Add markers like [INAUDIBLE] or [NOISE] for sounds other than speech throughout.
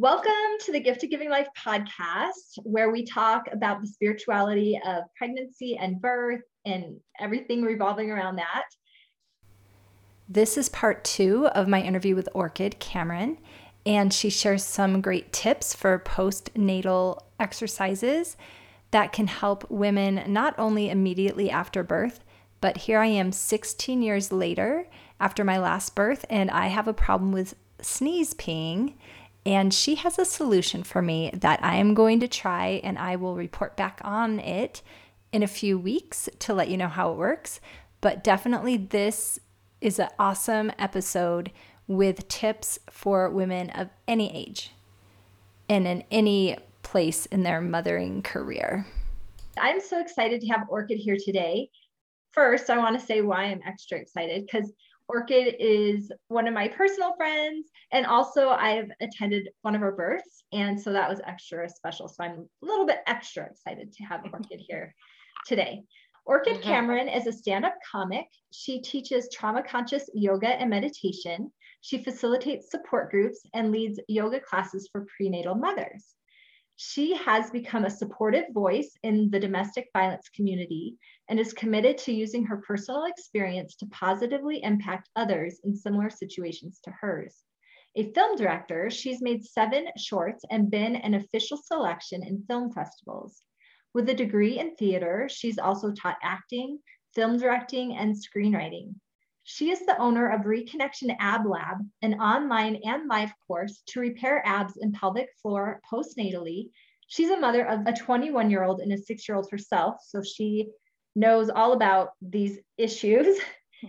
Welcome to the Gift of Giving Life podcast, where we talk about the spirituality of pregnancy and birth and everything revolving around that. This is part two of my interview with Orchid Cameron, and she shares some great tips for postnatal exercises that can help women not only immediately after birth, but here I am 16 years later after my last birth, and I have a problem with sneeze peeing and she has a solution for me that I am going to try, and I will report back on it in a few weeks to let you know how it works. But definitely, this is an awesome episode with tips for women of any age and in any place in their mothering career. I'm so excited to have Orchid here today. First, I want to say why I'm extra excited because Orchid is one of my personal friends. And also, I've attended one of her births. And so that was extra special. So I'm a little bit extra excited to have [LAUGHS] Orchid here today. Orchid mm-hmm. Cameron is a stand up comic. She teaches trauma conscious yoga and meditation. She facilitates support groups and leads yoga classes for prenatal mothers. She has become a supportive voice in the domestic violence community and is committed to using her personal experience to positively impact others in similar situations to hers. A film director, she's made seven shorts and been an official selection in film festivals. With a degree in theater, she's also taught acting, film directing, and screenwriting. She is the owner of Reconnection Ab Lab, an online and live course to repair abs and pelvic floor postnatally. She's a mother of a 21 year old and a six year old herself, so she knows all about these issues. [LAUGHS]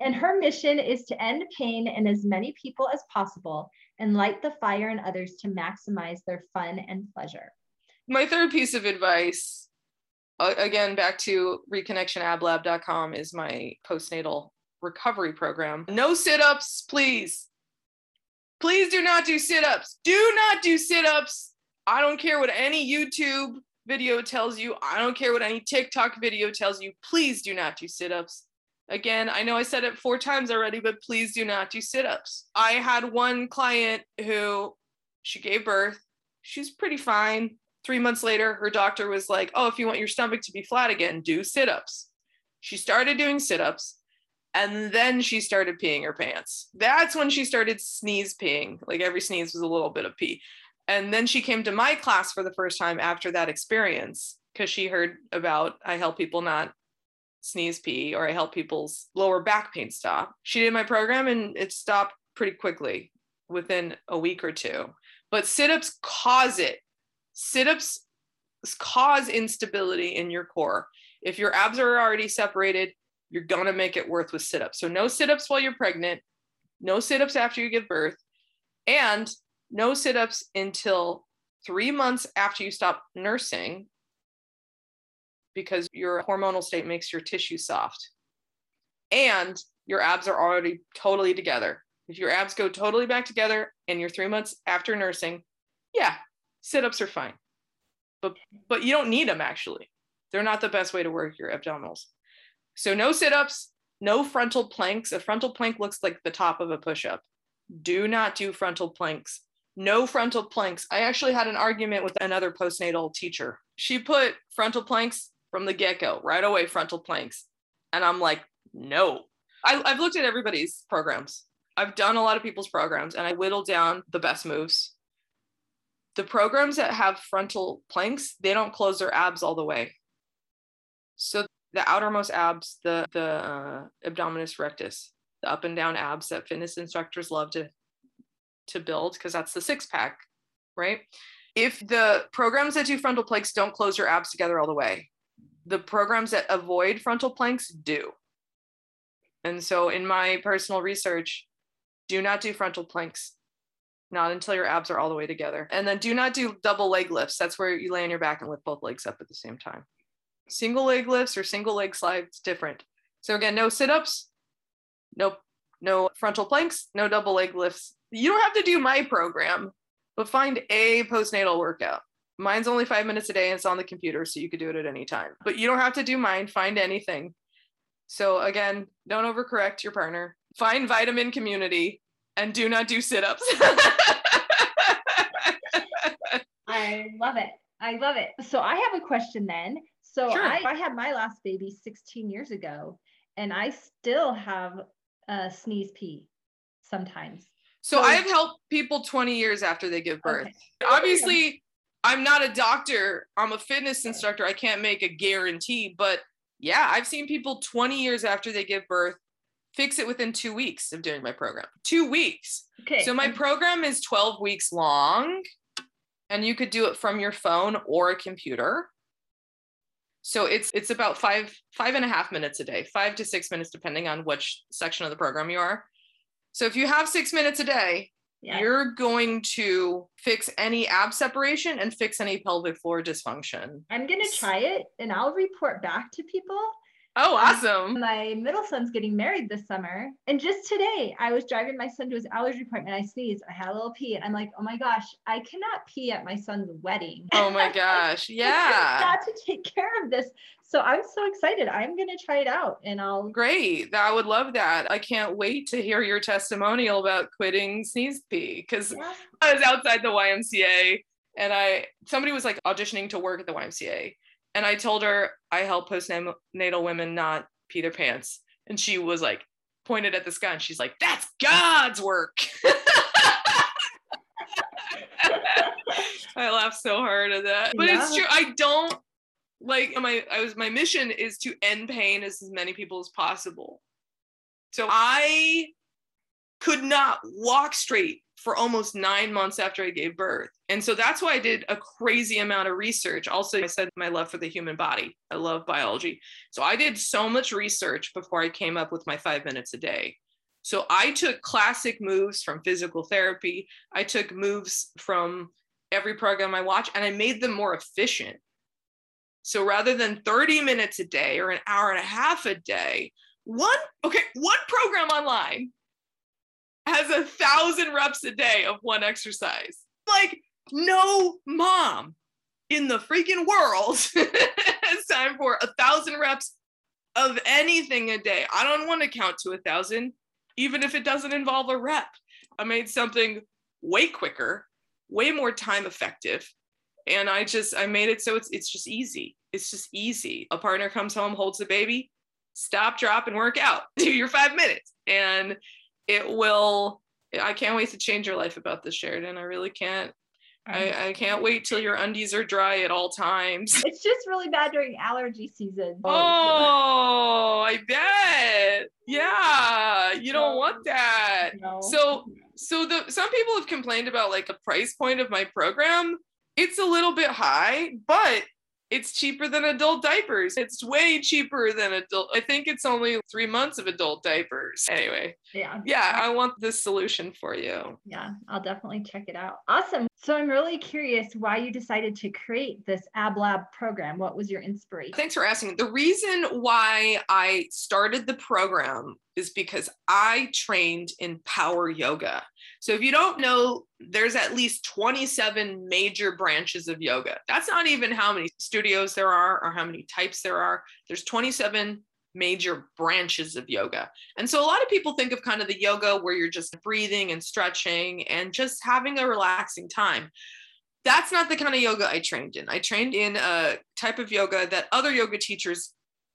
And her mission is to end pain in as many people as possible and light the fire in others to maximize their fun and pleasure. My third piece of advice, again, back to reconnectionablab.com, is my postnatal recovery program. No sit ups, please. Please do not do sit ups. Do not do sit ups. I don't care what any YouTube video tells you. I don't care what any TikTok video tells you. Please do not do sit ups. Again, I know I said it four times already, but please do not do sit ups. I had one client who she gave birth. She's pretty fine. Three months later, her doctor was like, Oh, if you want your stomach to be flat again, do sit ups. She started doing sit ups. And then she started peeing her pants. That's when she started sneeze peeing. Like every sneeze was a little bit of pee. And then she came to my class for the first time after that experience because she heard about I help people not sneeze pee or I help people's lower back pain stop. She did my program and it stopped pretty quickly within a week or two. But sit ups cause it. Sit ups cause instability in your core. If your abs are already separated, you're going to make it worth with sit ups. So, no sit ups while you're pregnant, no sit ups after you give birth, and no sit ups until three months after you stop nursing because your hormonal state makes your tissue soft and your abs are already totally together. If your abs go totally back together and you're three months after nursing, yeah, sit ups are fine. But, but you don't need them actually. They're not the best way to work your abdominals. So no sit-ups, no frontal planks. A frontal plank looks like the top of a push-up. Do not do frontal planks. No frontal planks. I actually had an argument with another postnatal teacher. She put frontal planks from the get-go, right away, frontal planks. And I'm like, no. I, I've looked at everybody's programs. I've done a lot of people's programs and I whittled down the best moves. The programs that have frontal planks, they don't close their abs all the way. So the outermost abs, the the uh, abdominis rectus, the up and down abs that fitness instructors love to to build because that's the six pack, right? If the programs that do frontal planks don't close your abs together all the way, the programs that avoid frontal planks do. And so, in my personal research, do not do frontal planks, not until your abs are all the way together. And then do not do double leg lifts. That's where you lay on your back and lift both legs up at the same time single leg lifts or single leg slides different. So again, no sit-ups, no no frontal planks, no double leg lifts. You don't have to do my program, but find a postnatal workout. Mine's only five minutes a day and it's on the computer, so you could do it at any time. But you don't have to do mine, find anything. So again, don't overcorrect your partner. Find vitamin community and do not do sit-ups. [LAUGHS] I love it. I love it. So I have a question then. So Sure. I, I had my last baby 16 years ago, and I still have a sneeze pee sometimes. So So- I have helped people 20 years after they give birth. Okay. Obviously, I'm not a doctor, I'm a fitness instructor. I can't make a guarantee, but yeah, I've seen people 20 years after they give birth fix it within two weeks of doing my program. Two weeks. Okay. So my program is 12 weeks long, and you could do it from your phone or a computer. So it's it's about five five and a half minutes a day, five to six minutes, depending on which section of the program you are. So if you have six minutes a day, yeah. you're going to fix any ab separation and fix any pelvic floor dysfunction. I'm gonna try it and I'll report back to people. Oh, awesome. My middle son's getting married this summer. And just today, I was driving my son to his allergy appointment. I sneezed. I had a little pee. And I'm like, oh my gosh, I cannot pee at my son's wedding. Oh my [LAUGHS] gosh. [LAUGHS] Yeah. got to take care of this. So I'm so excited. I'm going to try it out and I'll. Great. I would love that. I can't wait to hear your testimonial about quitting sneeze pee because Yeah. I was outside the YMCA and I somebody was like auditioning to work at the YMCA and I told her I help postnatal women not pee their pants and she was like pointed at the sky and she's like that's God's work. [LAUGHS] I laughed so hard at that. But it's true. I don't like my I was my mission is to end pain as many people as possible. So I could not walk straight for almost nine months after I gave birth. And so that's why I did a crazy amount of research. Also, I said my love for the human body. I love biology. So I did so much research before I came up with my five minutes a day. So I took classic moves from physical therapy. I took moves from every program I watch and I made them more efficient. So rather than 30 minutes a day or an hour and a half a day, one, okay, one program online has a thousand reps a day of one exercise. Like, no mom in the freaking world [LAUGHS] has time for a thousand reps of anything a day. I don't want to count to a thousand, even if it doesn't involve a rep. I made something way quicker, way more time effective. And I just I made it so it's it's just easy. It's just easy. A partner comes home, holds the baby, stop, drop, and work out. [LAUGHS] Do your five minutes. And it will I can't wait to change your life about this, Sheridan. I really can't. I, I can't wait till your undies are dry at all times. It's just really bad during allergy season. Oh, I bet. Yeah, you don't want um, that. No. So so the some people have complained about like the price point of my program. It's a little bit high, but it's cheaper than adult diapers. It's way cheaper than adult. I think it's only three months of adult diapers. Anyway, yeah. yeah, I want this solution for you. Yeah, I'll definitely check it out. Awesome. So I'm really curious why you decided to create this Ab Lab program. What was your inspiration? Thanks for asking. The reason why I started the program is because I trained in power yoga. So if you don't know, there's at least 27 major branches of yoga. That's not even how many studios there are or how many types there are. There's 27 major branches of yoga. And so a lot of people think of kind of the yoga where you're just breathing and stretching and just having a relaxing time. That's not the kind of yoga I trained in. I trained in a type of yoga that other yoga teachers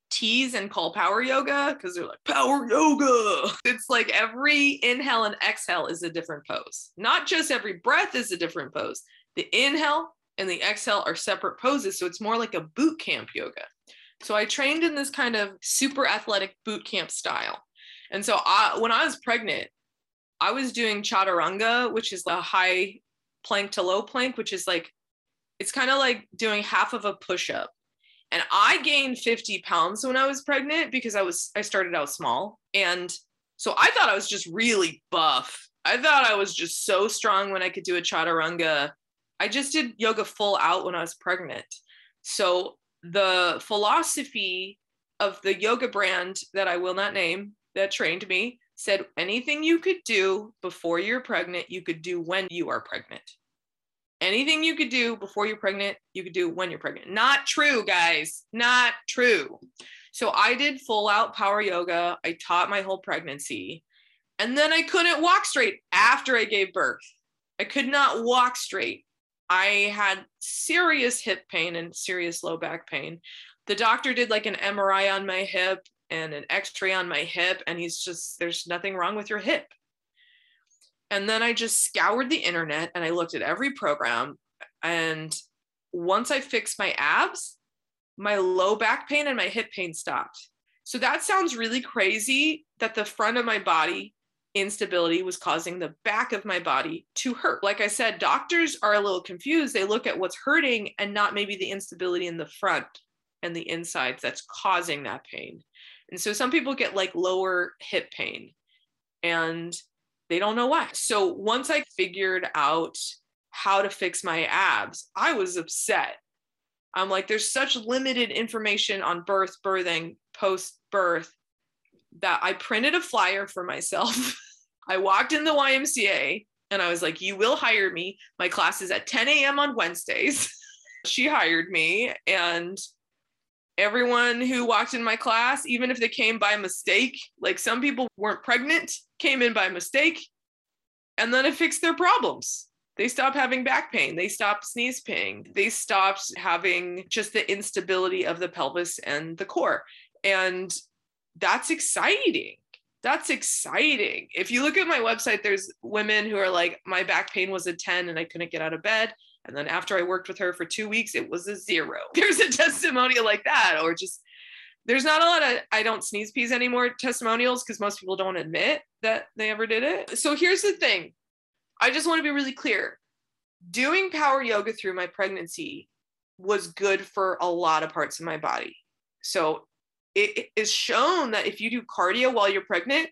tease and call power yoga because they're like power yoga. It's like every inhale and exhale is a different pose. Not just every breath is a different pose. The inhale and the exhale are separate poses. So it's more like a boot camp yoga. So I trained in this kind of super athletic boot camp style. And so I, when I was pregnant, I was doing chaturanga, which is a high plank to low plank, which is like, it's kind of like doing half of a push up. And I gained 50 pounds when I was pregnant because I was, I started out small. And so I thought I was just really buff. I thought I was just so strong when I could do a chaturanga. I just did yoga full out when I was pregnant. So the philosophy of the yoga brand that I will not name that trained me said anything you could do before you're pregnant, you could do when you are pregnant. Anything you could do before you're pregnant, you could do when you're pregnant. Not true, guys. Not true. So I did full out power yoga. I taught my whole pregnancy. And then I couldn't walk straight after I gave birth. I could not walk straight I had serious hip pain and serious low back pain. The doctor did like an MRI on my hip and an x ray on my hip, and he's just, there's nothing wrong with your hip. And then I just scoured the internet and I looked at every program. And once I fixed my abs, my low back pain and my hip pain stopped. So that sounds really crazy that the front of my body instability was causing the back of my body to hurt. Like I said, doctors are a little confused. They look at what's hurting and not maybe the instability in the front and the insides that's causing that pain. And so some people get like lower hip pain and they don't know why. So once I figured out how to fix my abs, I was upset. I'm like, there's such limited information on birth, birthing, post birth that I printed a flyer for myself. [LAUGHS] I walked in the YMCA and I was like, You will hire me. My class is at 10 a.m. on Wednesdays. [LAUGHS] she hired me. And everyone who walked in my class, even if they came by mistake, like some people weren't pregnant, came in by mistake. And then it fixed their problems. They stopped having back pain. They stopped sneeze pain. They stopped having just the instability of the pelvis and the core. And that's exciting. That's exciting. If you look at my website, there's women who are like, my back pain was a 10 and I couldn't get out of bed. And then after I worked with her for two weeks, it was a zero. [LAUGHS] There's a testimonial like that, or just there's not a lot of I don't sneeze peas anymore testimonials because most people don't admit that they ever did it. So here's the thing I just want to be really clear. Doing power yoga through my pregnancy was good for a lot of parts of my body. So it is shown that if you do cardio while you're pregnant,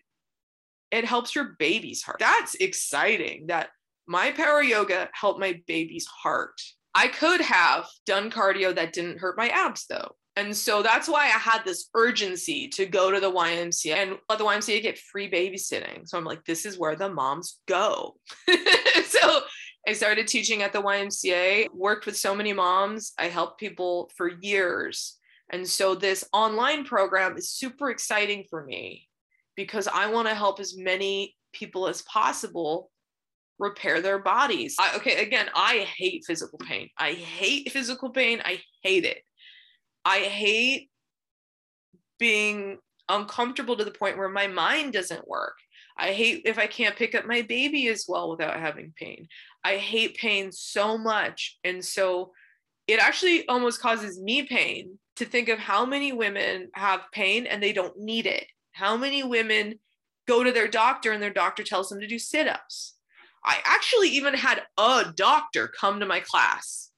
it helps your baby's heart. That's exciting that my power yoga helped my baby's heart. I could have done cardio that didn't hurt my abs though. And so that's why I had this urgency to go to the YMCA and let the YMCA get free babysitting. So I'm like, this is where the moms go. [LAUGHS] so I started teaching at the YMCA, worked with so many moms. I helped people for years. And so this online program is super exciting for me because I want to help as many people as possible repair their bodies. I, okay, again, I hate physical pain. I hate physical pain. I hate it. I hate being uncomfortable to the point where my mind doesn't work. I hate if I can't pick up my baby as well without having pain. I hate pain so much. And so it actually almost causes me pain to think of how many women have pain and they don't need it. How many women go to their doctor and their doctor tells them to do sit ups. I actually even had a doctor come to my class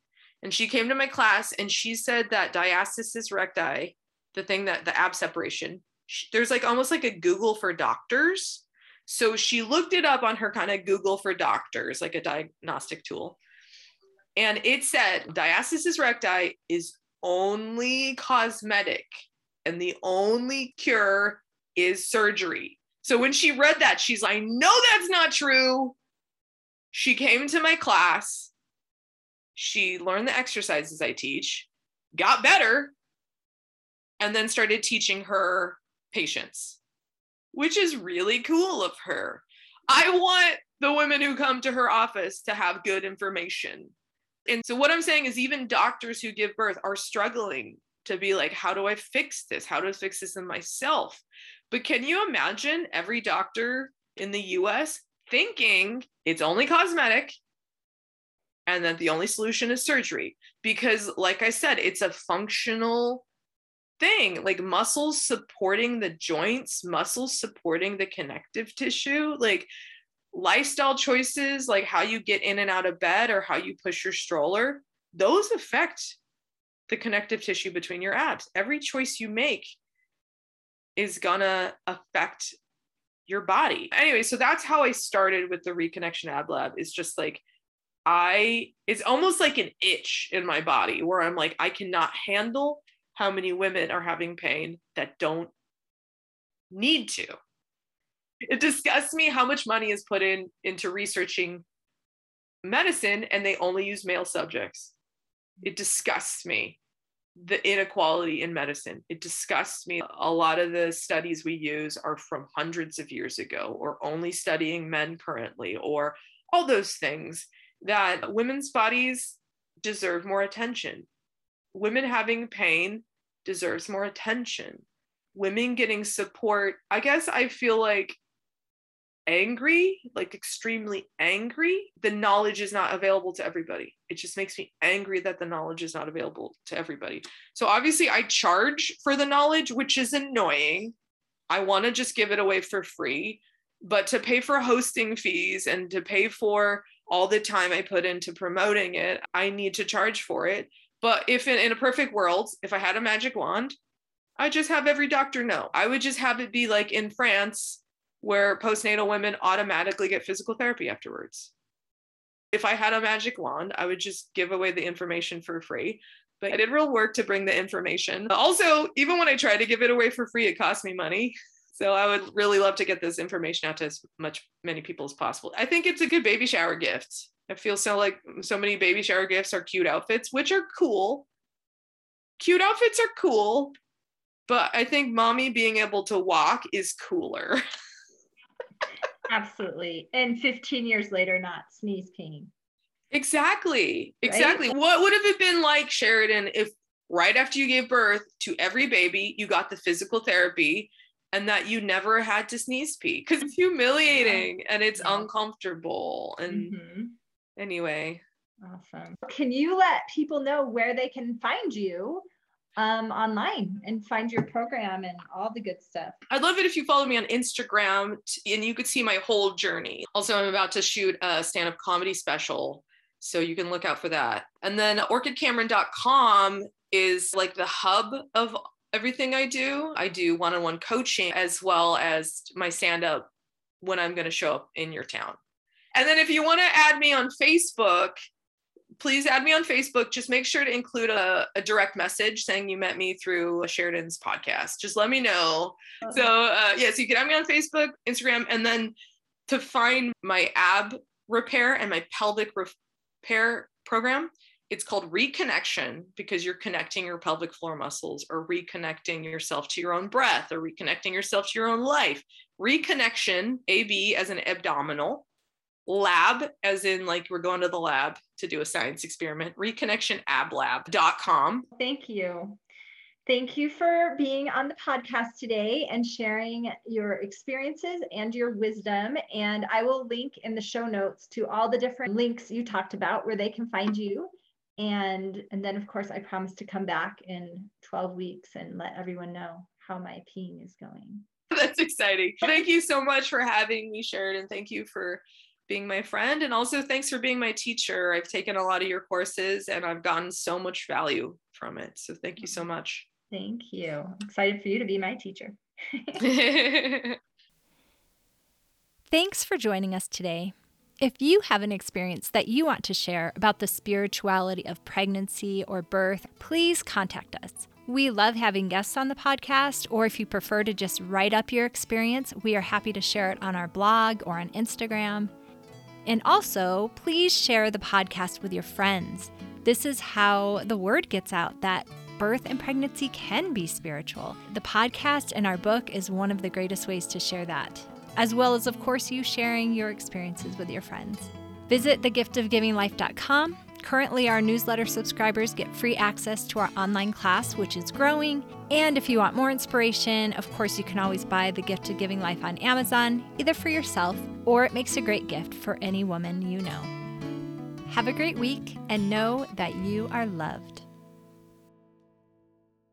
and she came to my class and she said that diastasis recti, the thing that the ab separation, there's like almost like a Google for doctors. So she looked it up on her kind of Google for doctors, like a diagnostic tool. And it said diastasis recti is only cosmetic and the only cure is surgery. So when she read that, she's like, no, that's not true. She came to my class she learned the exercises I teach, got better, and then started teaching her patients, which is really cool of her. I want the women who come to her office to have good information. And so, what I'm saying is, even doctors who give birth are struggling to be like, how do I fix this? How do I fix this in myself? But can you imagine every doctor in the US thinking it's only cosmetic and that the only solution is surgery. Because like i said it's a functional thing like muscles supporting the joints muscles supporting the connective tissue like lifestyle choices like how you get in and out of bed or how you push your stroller those affect the connective tissue between your abs. Every choice you make is gonna affect your body anyway so that's how i started with the reconnection ab lab is just like I it's almost like an itch in my body where I'm like I cannot handle how many women are having pain that don't need to. It disgusts me how much money is put in into researching medicine and they only use male subjects. It disgusts me the inequality in medicine. It disgusts me. A lot of the studies we use are from hundreds of years ago or only studying men currently or all those things that women's bodies deserve more attention. Women having pain deserves more attention. Women getting support, I guess I feel like angry, like extremely angry, the knowledge is not available to everybody. It just makes me angry that the knowledge is not available to everybody. So obviously, I charge for the knowledge, which is annoying. I want to just give it away for free, but to pay for hosting fees and to pay for all the time I put into promoting it, I need to charge for it. But if in, in a perfect world, if I had a magic wand, I just have every doctor know. I would just have it be like in France where postnatal women automatically get physical therapy afterwards. If I had a magic wand, I would just give away the information for free. But I did real work to bring the information. Also, even when I tried to give it away for free, it cost me money. So I would really love to get this information out to as much many people as possible. I think it's a good baby shower gift. I feel so like so many baby shower gifts are cute outfits, which are cool. Cute outfits are cool, but I think mommy being able to walk is cooler. [LAUGHS] Absolutely. And 15 years later, not sneeze peeing. Exactly. Exactly. Right? What would have it been like, Sheridan, if right after you gave birth to every baby, you got the physical therapy and that you never had to sneeze pee? Because it's humiliating yeah. and it's yeah. uncomfortable. And mm-hmm. anyway. Awesome. Can you let people know where they can find you um, online and find your program and all the good stuff. I'd love it if you follow me on Instagram and you could see my whole journey. Also, I'm about to shoot a stand up comedy special. So you can look out for that. And then orchidcameron.com is like the hub of everything I do. I do one on one coaching as well as my stand up when I'm going to show up in your town. And then if you want to add me on Facebook, please add me on Facebook. Just make sure to include a, a, direct message saying you met me through Sheridan's podcast. Just let me know. Uh-huh. So, uh, yeah, so you can add me on Facebook, Instagram, and then to find my ab repair and my pelvic repair program, it's called reconnection because you're connecting your pelvic floor muscles or reconnecting yourself to your own breath or reconnecting yourself to your own life. Reconnection, AB as an abdominal, lab, as in like we're going to the lab to do a science experiment, reconnectionablab.com. Thank you. Thank you for being on the podcast today and sharing your experiences and your wisdom. And I will link in the show notes to all the different links you talked about where they can find you. And, and then, of course, I promise to come back in 12 weeks and let everyone know how my peeing is going. [LAUGHS] That's exciting. Thank you so much for having me, Sheridan. Thank you for being my friend. And also, thanks for being my teacher. I've taken a lot of your courses and I've gotten so much value from it. So, thank you so mm-hmm. much. Thank you. I'm excited for you to be my teacher. [LAUGHS] thanks for joining us today. If you have an experience that you want to share about the spirituality of pregnancy or birth, please contact us. We love having guests on the podcast, or if you prefer to just write up your experience, we are happy to share it on our blog or on Instagram. And also, please share the podcast with your friends. This is how the word gets out that birth and pregnancy can be spiritual. The podcast and our book is one of the greatest ways to share that, as well as, of course, you sharing your experiences with your friends. Visit thegiftofgivinglife.com Currently, our newsletter subscribers get free access to our online class, which is growing. And if you want more inspiration, of course, you can always buy The Gift of Giving Life on Amazon, either for yourself or it makes a great gift for any woman you know. Have a great week and know that you are loved.